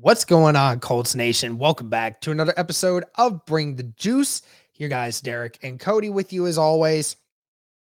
What's going on, Colts Nation? Welcome back to another episode of Bring the Juice. Here, guys, Derek and Cody with you as always.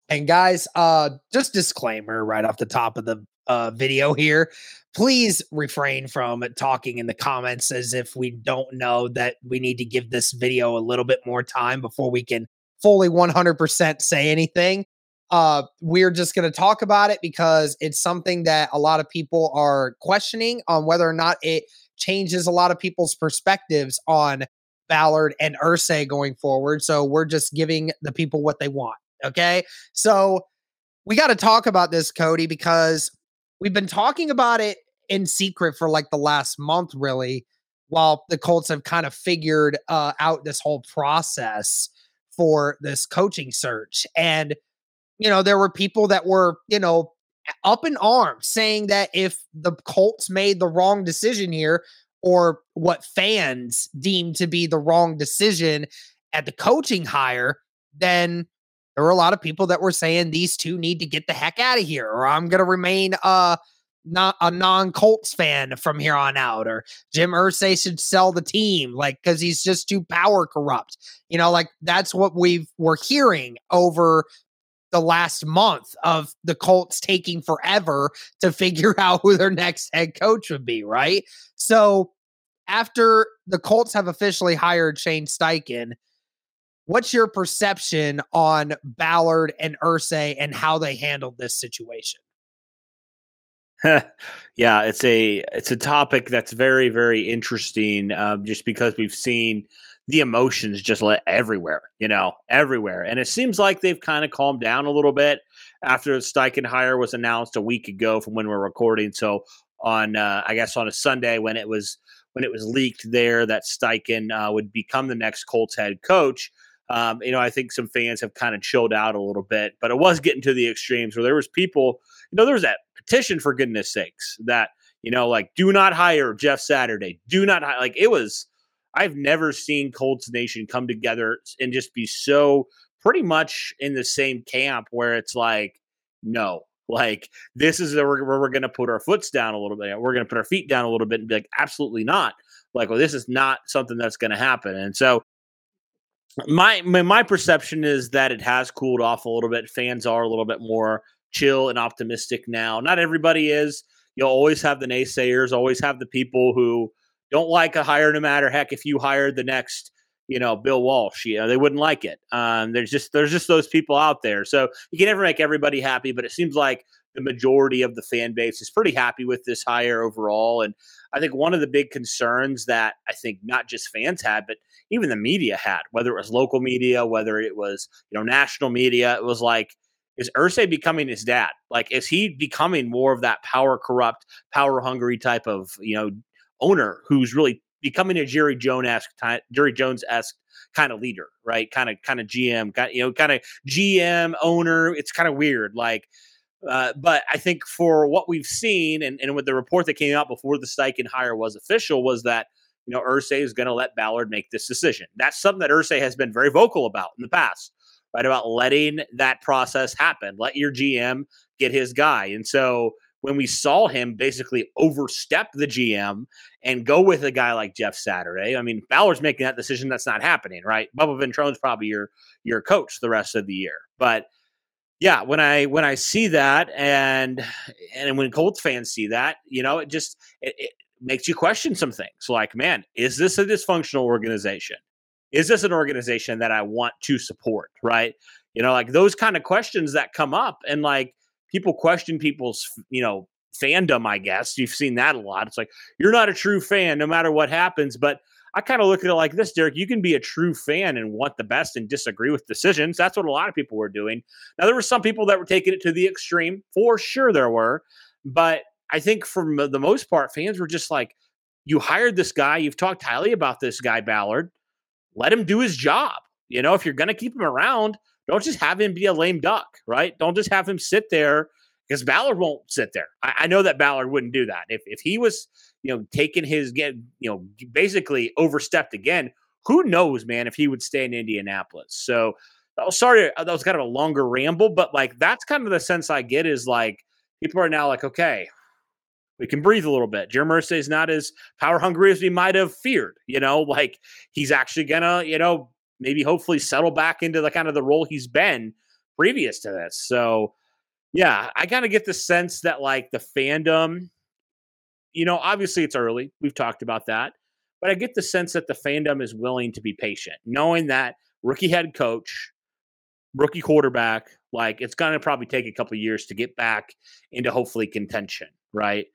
And guys, uh, just disclaimer right off the top of the uh, video here. Please refrain from talking in the comments as if we don't know that we need to give this video a little bit more time before we can fully 100% say anything. Uh, we're just going to talk about it because it's something that a lot of people are questioning on whether or not it changes a lot of people's perspectives on Ballard and Irsay going forward. So we're just giving the people what they want. Okay. So we got to talk about this, Cody, because we've been talking about it in secret for like the last month, really, while the Colts have kind of figured uh, out this whole process for this coaching search. And, you know, there were people that were, you know, up in arms saying that if the Colts made the wrong decision here, or what fans deem to be the wrong decision at the coaching hire, then there were a lot of people that were saying these two need to get the heck out of here, or I'm going to remain uh, not a non Colts fan from here on out, or Jim Irsay should sell the team, like because he's just too power corrupt. You know, like that's what we were hearing over the last month of the Colts taking forever to figure out who their next head coach would be, right? So after the Colts have officially hired Shane Steichen, what's your perception on Ballard and Irsay and how they handled this situation? yeah, it's a it's a topic that's very very interesting. Um, just because we've seen the emotions just let everywhere, you know, everywhere. And it seems like they've kind of calmed down a little bit after the Steichen hire was announced a week ago from when we're recording. So on, uh, I guess on a Sunday when it was when it was leaked there that Steichen uh, would become the next Colts head coach. Um, you know, I think some fans have kind of chilled out a little bit, but it was getting to the extremes where there was people, you know, there was that petition for goodness sakes that, you know, like do not hire Jeff Saturday, do not like it was I've never seen Colts Nation come together and just be so pretty much in the same camp where it's like, no, like this is where we're, going to put our foots down a little bit. We're going to put our feet down a little bit and be like, absolutely not. Like, well, this is not something that's going to happen. And so my, my my perception is that it has cooled off a little bit. Fans are a little bit more chill and optimistic now. Not everybody is. You'll always have the naysayers, always have the people who don't like a hire no matter heck if you hired the next you know Bill Walsh you know they wouldn't like it. Um, there's just there's just those people out there. So you can never make everybody happy but it seems like the majority of the fan base is pretty happy with this hire overall. And I think one of the big concerns that I think not just fans had but even the media had whether it was local media whether it was you know national media it was like is Irsay becoming his dad? Like, is he becoming more of that power corrupt, power hungry type of you know owner who's really becoming a Jerry Jones esque Jerry Jones esque kind of leader, right? Kind of kind of GM, kind you know, kind of GM owner. It's kind of weird, like. Uh, but I think for what we've seen, and, and with the report that came out before the Steichen hire was official, was that you know Irsay is going to let Ballard make this decision. That's something that Irsay has been very vocal about in the past. right? About letting that process happen. Let your GM get his guy. And so when we saw him basically overstep the GM and go with a guy like Jeff Saturday, I mean, Ballard's making that decision. That's not happening, right? Bubba Ventrone's probably your your coach the rest of the year. But yeah, when I when I see that and and when Colts fans see that, you know, it just it, it makes you question some things. Like, man, is this a dysfunctional organization? Is this an organization that I want to support? Right? You know, like those kind of questions that come up, and like people question people's, you know, fandom, I guess. You've seen that a lot. It's like, you're not a true fan no matter what happens. But I kind of look at it like this, Derek. You can be a true fan and want the best and disagree with decisions. That's what a lot of people were doing. Now, there were some people that were taking it to the extreme. For sure, there were. But I think for the most part, fans were just like, you hired this guy. You've talked highly about this guy, Ballard. Let him do his job. You know, if you're going to keep him around, don't just have him be a lame duck, right? Don't just have him sit there because Ballard won't sit there. I, I, know that Ballard wouldn't do that. If if he was, you know, taking his get, you know, basically overstepped again, who knows, man, if he would stay in Indianapolis. So, oh, sorry, uh, that was kind of a longer ramble, but like that's kind of the sense I get is like people are now like, okay, we can breathe a little bit. Jeremy Irsay is not as power hungry as we might have feared. You know, like he's actually gonna, you know, maybe hopefully settle back into the kind of the role he's been previous to this. So yeah, I kind of get the sense that like the fandom, you know, obviously it's early. We've talked about that. But I get the sense that the fandom is willing to be patient, knowing that rookie head coach, rookie quarterback, like it's going to probably take a couple years to get back into hopefully contention, right?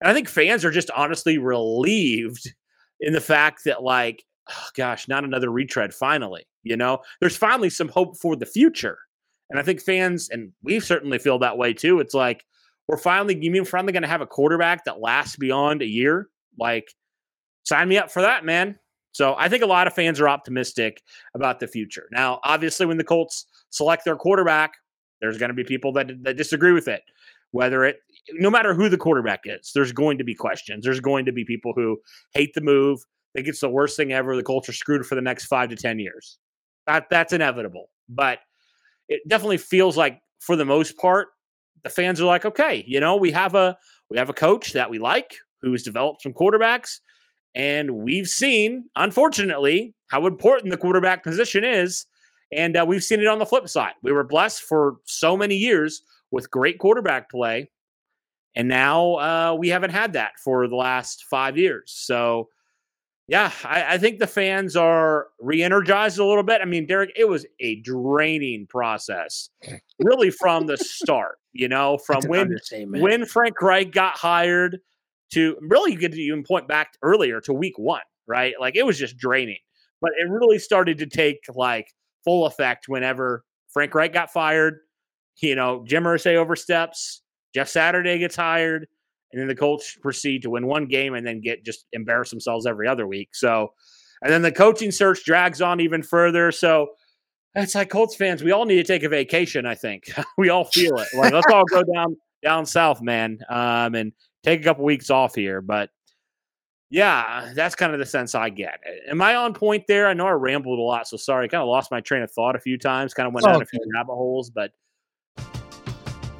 And I think fans are just honestly relieved in the fact that like oh, gosh, not another retread finally. You know, there's finally some hope for the future. And I think fans, and we certainly feel that way too. It's like, we're finally, you mean finally going to have a quarterback that lasts beyond a year? Like, sign me up for that, man. So I think a lot of fans are optimistic about the future. Now, obviously, when the Colts select their quarterback, there's going to be people that, that disagree with it. Whether it, no matter who the quarterback is, there's going to be questions. There's going to be people who hate the move think it's the worst thing ever. The Colts are screwed for the next five to 10 years. That, that's inevitable. But it definitely feels like, for the most part, the fans are like, okay, you know, we have a we have a coach that we like who has developed some quarterbacks, and we've seen, unfortunately, how important the quarterback position is, and uh, we've seen it on the flip side. We were blessed for so many years with great quarterback play, and now uh, we haven't had that for the last five years. So yeah, I, I, think the fans are re-energized a little bit. I mean, Derek, it was a draining process, really from the start. You know, from when when Frank Reich got hired to really you could even point back earlier to week one, right? Like it was just draining. But it really started to take like full effect whenever Frank Reich got fired. You know, Jim Irsay oversteps, Jeff Saturday gets hired and then the Colts proceed to win one game and then get just embarrass themselves every other week. So, and then the coaching search drags on even further. So, it's like Colts fans, we all need to take a vacation. I think we all feel it. Like let's all go down down south, man, um, and take a couple weeks off here. But yeah, that's kind of the sense I get. Am I on point there? I know I rambled a lot, so sorry. I kind of lost my train of thought a few times. Kind of went down a few rabbit holes, but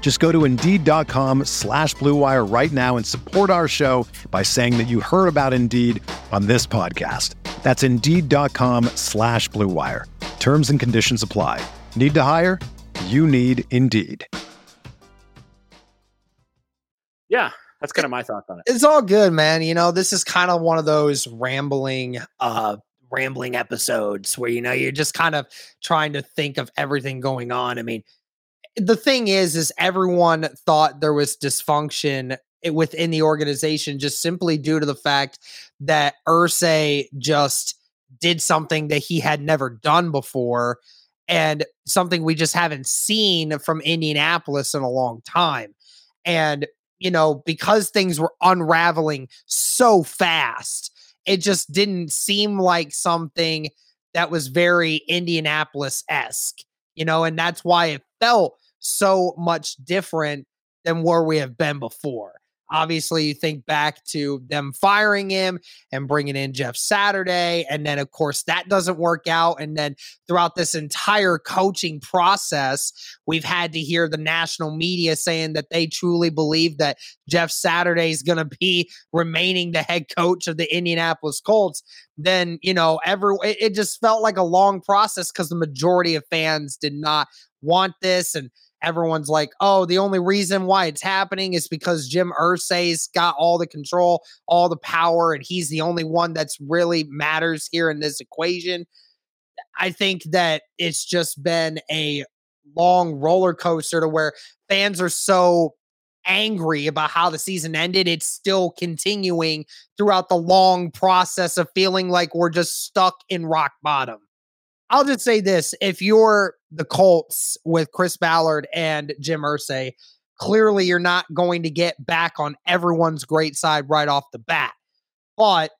Just go to Indeed.com slash BlueWire right now and support our show by saying that you heard about Indeed on this podcast. That's Indeed.com slash BlueWire. Terms and conditions apply. Need to hire? You need Indeed. Yeah, That's kind of my thoughts on it. It's all good, man. You know, this is kind of one of those rambling, uh, rambling episodes where you know you're just kind of trying to think of everything going on. I mean, the thing is, is everyone thought there was dysfunction eh, within the organization just simply due to the fact that Irsay just did something that he had never done before and something we just haven't seen from Indianapolis in a long time. And, you know, because things were unraveling so fast, it just didn't seem like something that was very Indianapolis esque, you know, and that's why it felt so much different than where we have been before. Obviously, you think back to them firing him and bringing in Jeff Saturday. And then, of course, that doesn't work out. And then throughout this entire coaching process, we've had to hear the national media saying that they truly believe that Jeff Saturday is going to be remaining the head coach of the Indianapolis Colts. Then, you know, every it, it just felt like a long process because the majority of fans did not want this. And everyone's like, oh, the only reason why it's happening is because Jim Irsay's got all the control, all the power, and he's the only one that's really matters here in this equation. I think that it's just been a long roller coaster to where fans are so angry about how the season ended. It's still continuing throughout the long process of feeling like we're just stuck in rock bottom. I'll just say this if you're the Colts with Chris Ballard and Jim Irsay, clearly you're not going to get back on everyone's great side right off the bat. But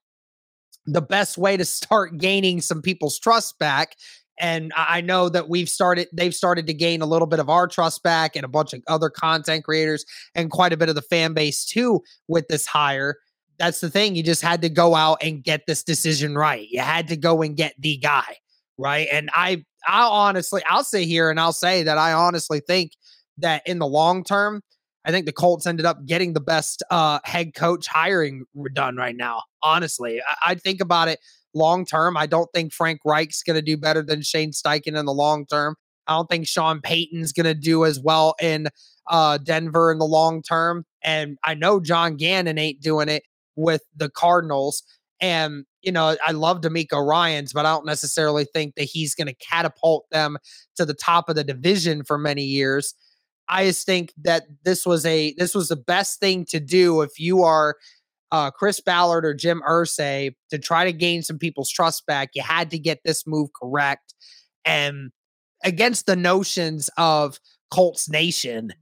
the best way to start gaining some people's trust back and I know that we've started, they've started to gain a little bit of our trust back and a bunch of other content creators and quite a bit of the fan base too with this hire. That's the thing. You just had to go out and get this decision right. You had to go and get the guy right? And I, I honestly, I'll sit here and I'll say that I honestly think that in the long term, I think the Colts ended up getting the best uh, head coach hiring done right now. Honestly, I, I think about it long term. I don't think Frank Reich's going to do better than Shane Steichen in the long term. I don't think Sean Payton's going to do as well in uh, Denver in the long term. And I know John Gannon ain't doing it with the Cardinals. And, you know, I love DeMeco Ryans, but I don't necessarily think that he's going to catapult them to the top of the division for many years. I just think that this was a this was the best thing to do if you are uh, Chris Ballard or Jim Irsay to try to gain some people's trust back. You had to get this move correct, and against the notions of Colts Nation,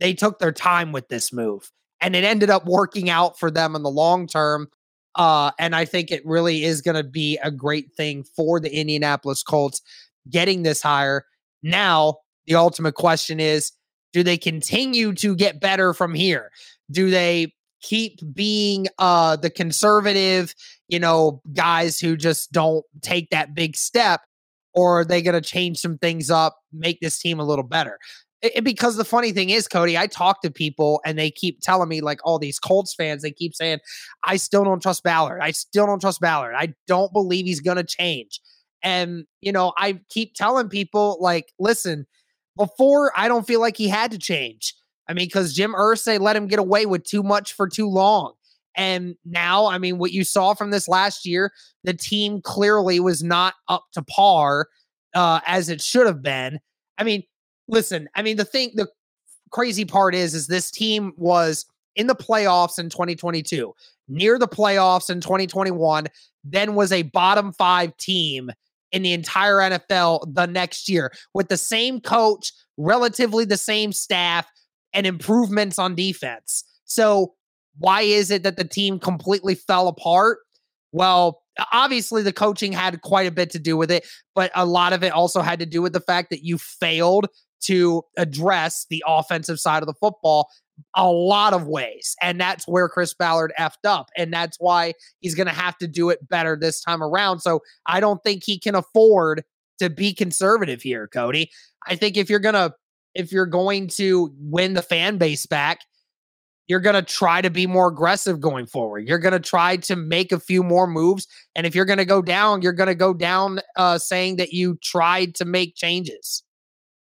they took their time with this move, and it ended up working out for them in the long term. Uh, and I think it really is going to be a great thing for the Indianapolis Colts getting this hire. Now, the ultimate question is do they continue to get better from here? Do they keep being uh, the conservative, you know, guys who just don't take that big step? Or are they going to change some things up, make this team a little better? It, because the funny thing is, Cody, I talk to people and they keep telling me, like all these Colts fans, they keep saying, I still don't trust Ballard. I still don't trust Ballard. I don't believe he's going to change. And, you know, I keep telling people, like, listen, before I don't feel like he had to change. I mean, because Jim Irsay let him get away with too much for too long. And now, I mean, what you saw from this last year, the team clearly was not up to par uh, as it should have been. I mean, listen, I mean, the thing, the crazy part is, is this team was in the playoffs in 2022, near the playoffs in 2021, then was a bottom five team in the entire NFL the next year with the same coach, relatively the same staff, and improvements on defense. So, why is it that the team completely fell apart? Well, obviously the coaching had quite a bit to do with it, but a lot of it also had to do with the fact that you failed to address the offensive side of the football a lot of ways. And that's where Chris Ballard effed up. And that's why he's going to have to do it better this time around. So I don't think he can afford to be conservative here, Cody. I think if you're going to, if you're going to win the fan base back, you're going to try to be more aggressive going forward. You're going to try to make a few more moves. And if you're going to go down, you're going to go down uh, saying that you tried to make changes.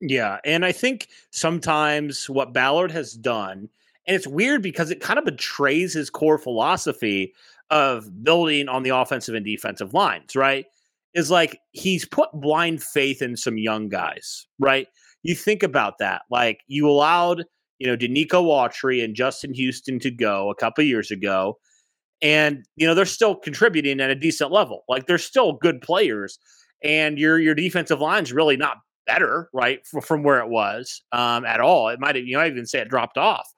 Yeah. And I think sometimes what Ballard has done, and it's weird because it kind of betrays his core philosophy of building on the offensive and defensive lines, right? Is like he's put blind faith in some young guys, right? You think about that. Like you allowed, you know, Denico Autry and Justin Houston to go a couple years ago. And, you know, they're still contributing at a decent level. Like they're still good players. And your your defensive line's really not better, right, from where it was um, at all. It might you I even say it dropped off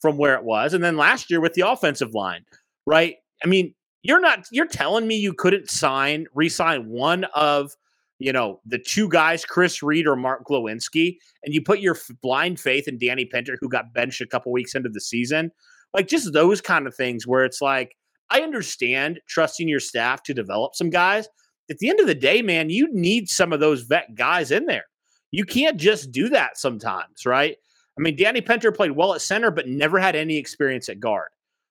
from where it was. And then last year with the offensive line, right? I mean, you're not, you're telling me you couldn't sign, re-sign one of, you know, the two guys, Chris Reed or Mark Glowinski, and you put your f- blind faith in Danny Pinter, who got benched a couple weeks into the season. Like just those kind of things where it's like, I understand trusting your staff to develop some guys. At the end of the day, man, you need some of those vet guys in there. You can't just do that sometimes, right? I mean, Danny Pinter played well at center, but never had any experience at guard.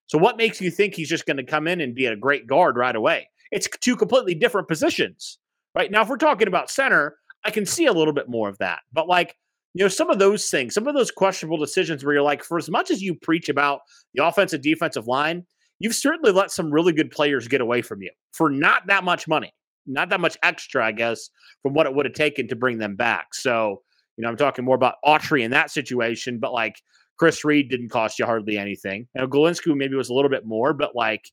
So, what makes you think he's just going to come in and be a great guard right away? It's two completely different positions, right? Now, if we're talking about center, I can see a little bit more of that. But, like, you know, some of those things, some of those questionable decisions where you're like, for as much as you preach about the offensive defensive line, you've certainly let some really good players get away from you for not that much money not that much extra, I guess, from what it would have taken to bring them back. So, you know, I'm talking more about Autry in that situation, but like Chris Reed didn't cost you hardly anything. Know, Glowinski maybe was a little bit more, but like,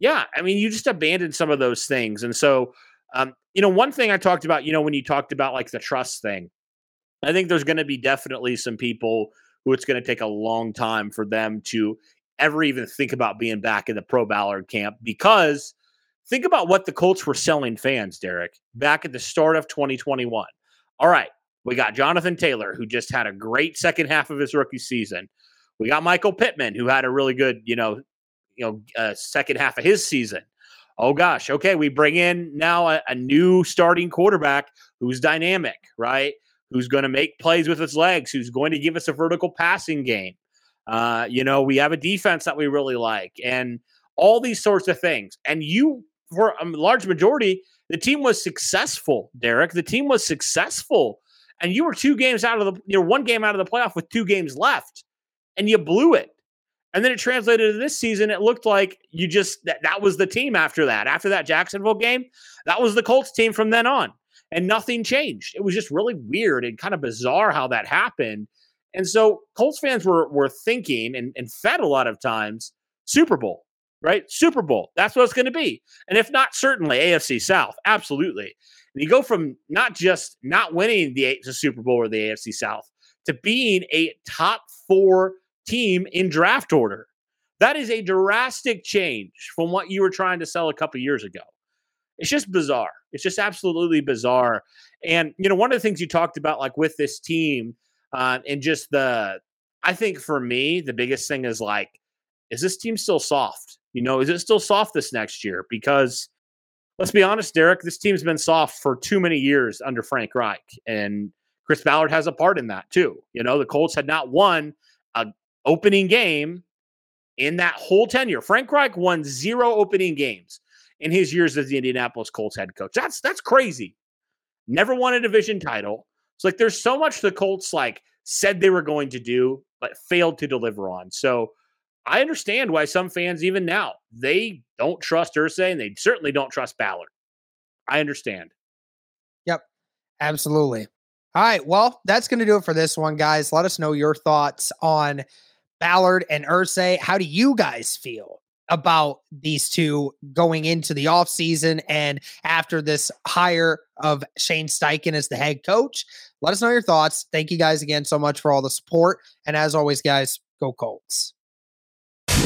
yeah, I mean, you just abandoned some of those things. And so, um, you know, one thing I talked about, you know, when you talked about like the trust thing, I think there's going to be definitely some people who it's going to take a long time for them to ever even think about being back in the pro Ballard camp because Think about what the Colts were selling fans, Derek, back at the start of 2021. All right, we got Jonathan Taylor, who just had a great second half of his rookie season. We got Michael Pittman, who had a really good, you know, you know, uh, second half of his season. Oh gosh, okay, we bring in now a, a new starting quarterback who's dynamic, right? Who's going to make plays with his legs? Who's going to give us a vertical passing game? Uh, you know, we have a defense that we really like, and all these sorts of things. And you for a large majority, the team was successful, Derek. The team was successful. And you were two games out of the, you know, one game out of the playoff with two games left, and you blew it. And then it translated to this season. It looked like you just, that, that was the team after that. After that Jacksonville game, that was the Colts team from then on. And nothing changed. It was just really weird and kind of bizarre how that happened. And so Colts fans were, were thinking and, and fed a lot of times Super Bowl right? Super Bowl. That's what it's going to be. And if not, certainly AFC South. Absolutely. And you go from not just not winning the, the Super Bowl or the AFC South to being a top four team in draft order. That is a drastic change from what you were trying to sell a couple years ago. It's just bizarre. It's just absolutely bizarre. And, you know, one of the things you talked about, like with this team, uh, and just the, I think for me, the biggest thing is like, is this team still soft? You know, is it still soft this next year? Because let's be honest, Derek, this team's been soft for too many years under Frank Reich. And Chris Ballard has a part in that too. You know, the Colts had not won an opening game in that whole tenure. Frank Reich won zero opening games in his years as the Indianapolis Colts head coach. That's that's crazy. Never won a division title. It's like there's so much the Colts like said they were going to do, but failed to deliver on. So I understand why some fans, even now, they don't trust Irsay and they certainly don't trust Ballard. I understand. Yep, absolutely. All right. Well, that's going to do it for this one, guys. Let us know your thoughts on Ballard and Irsay. How do you guys feel about these two going into the offseason and after this hire of Shane Steichen as the head coach? Let us know your thoughts. Thank you guys again so much for all the support. And as always, guys, go Colts.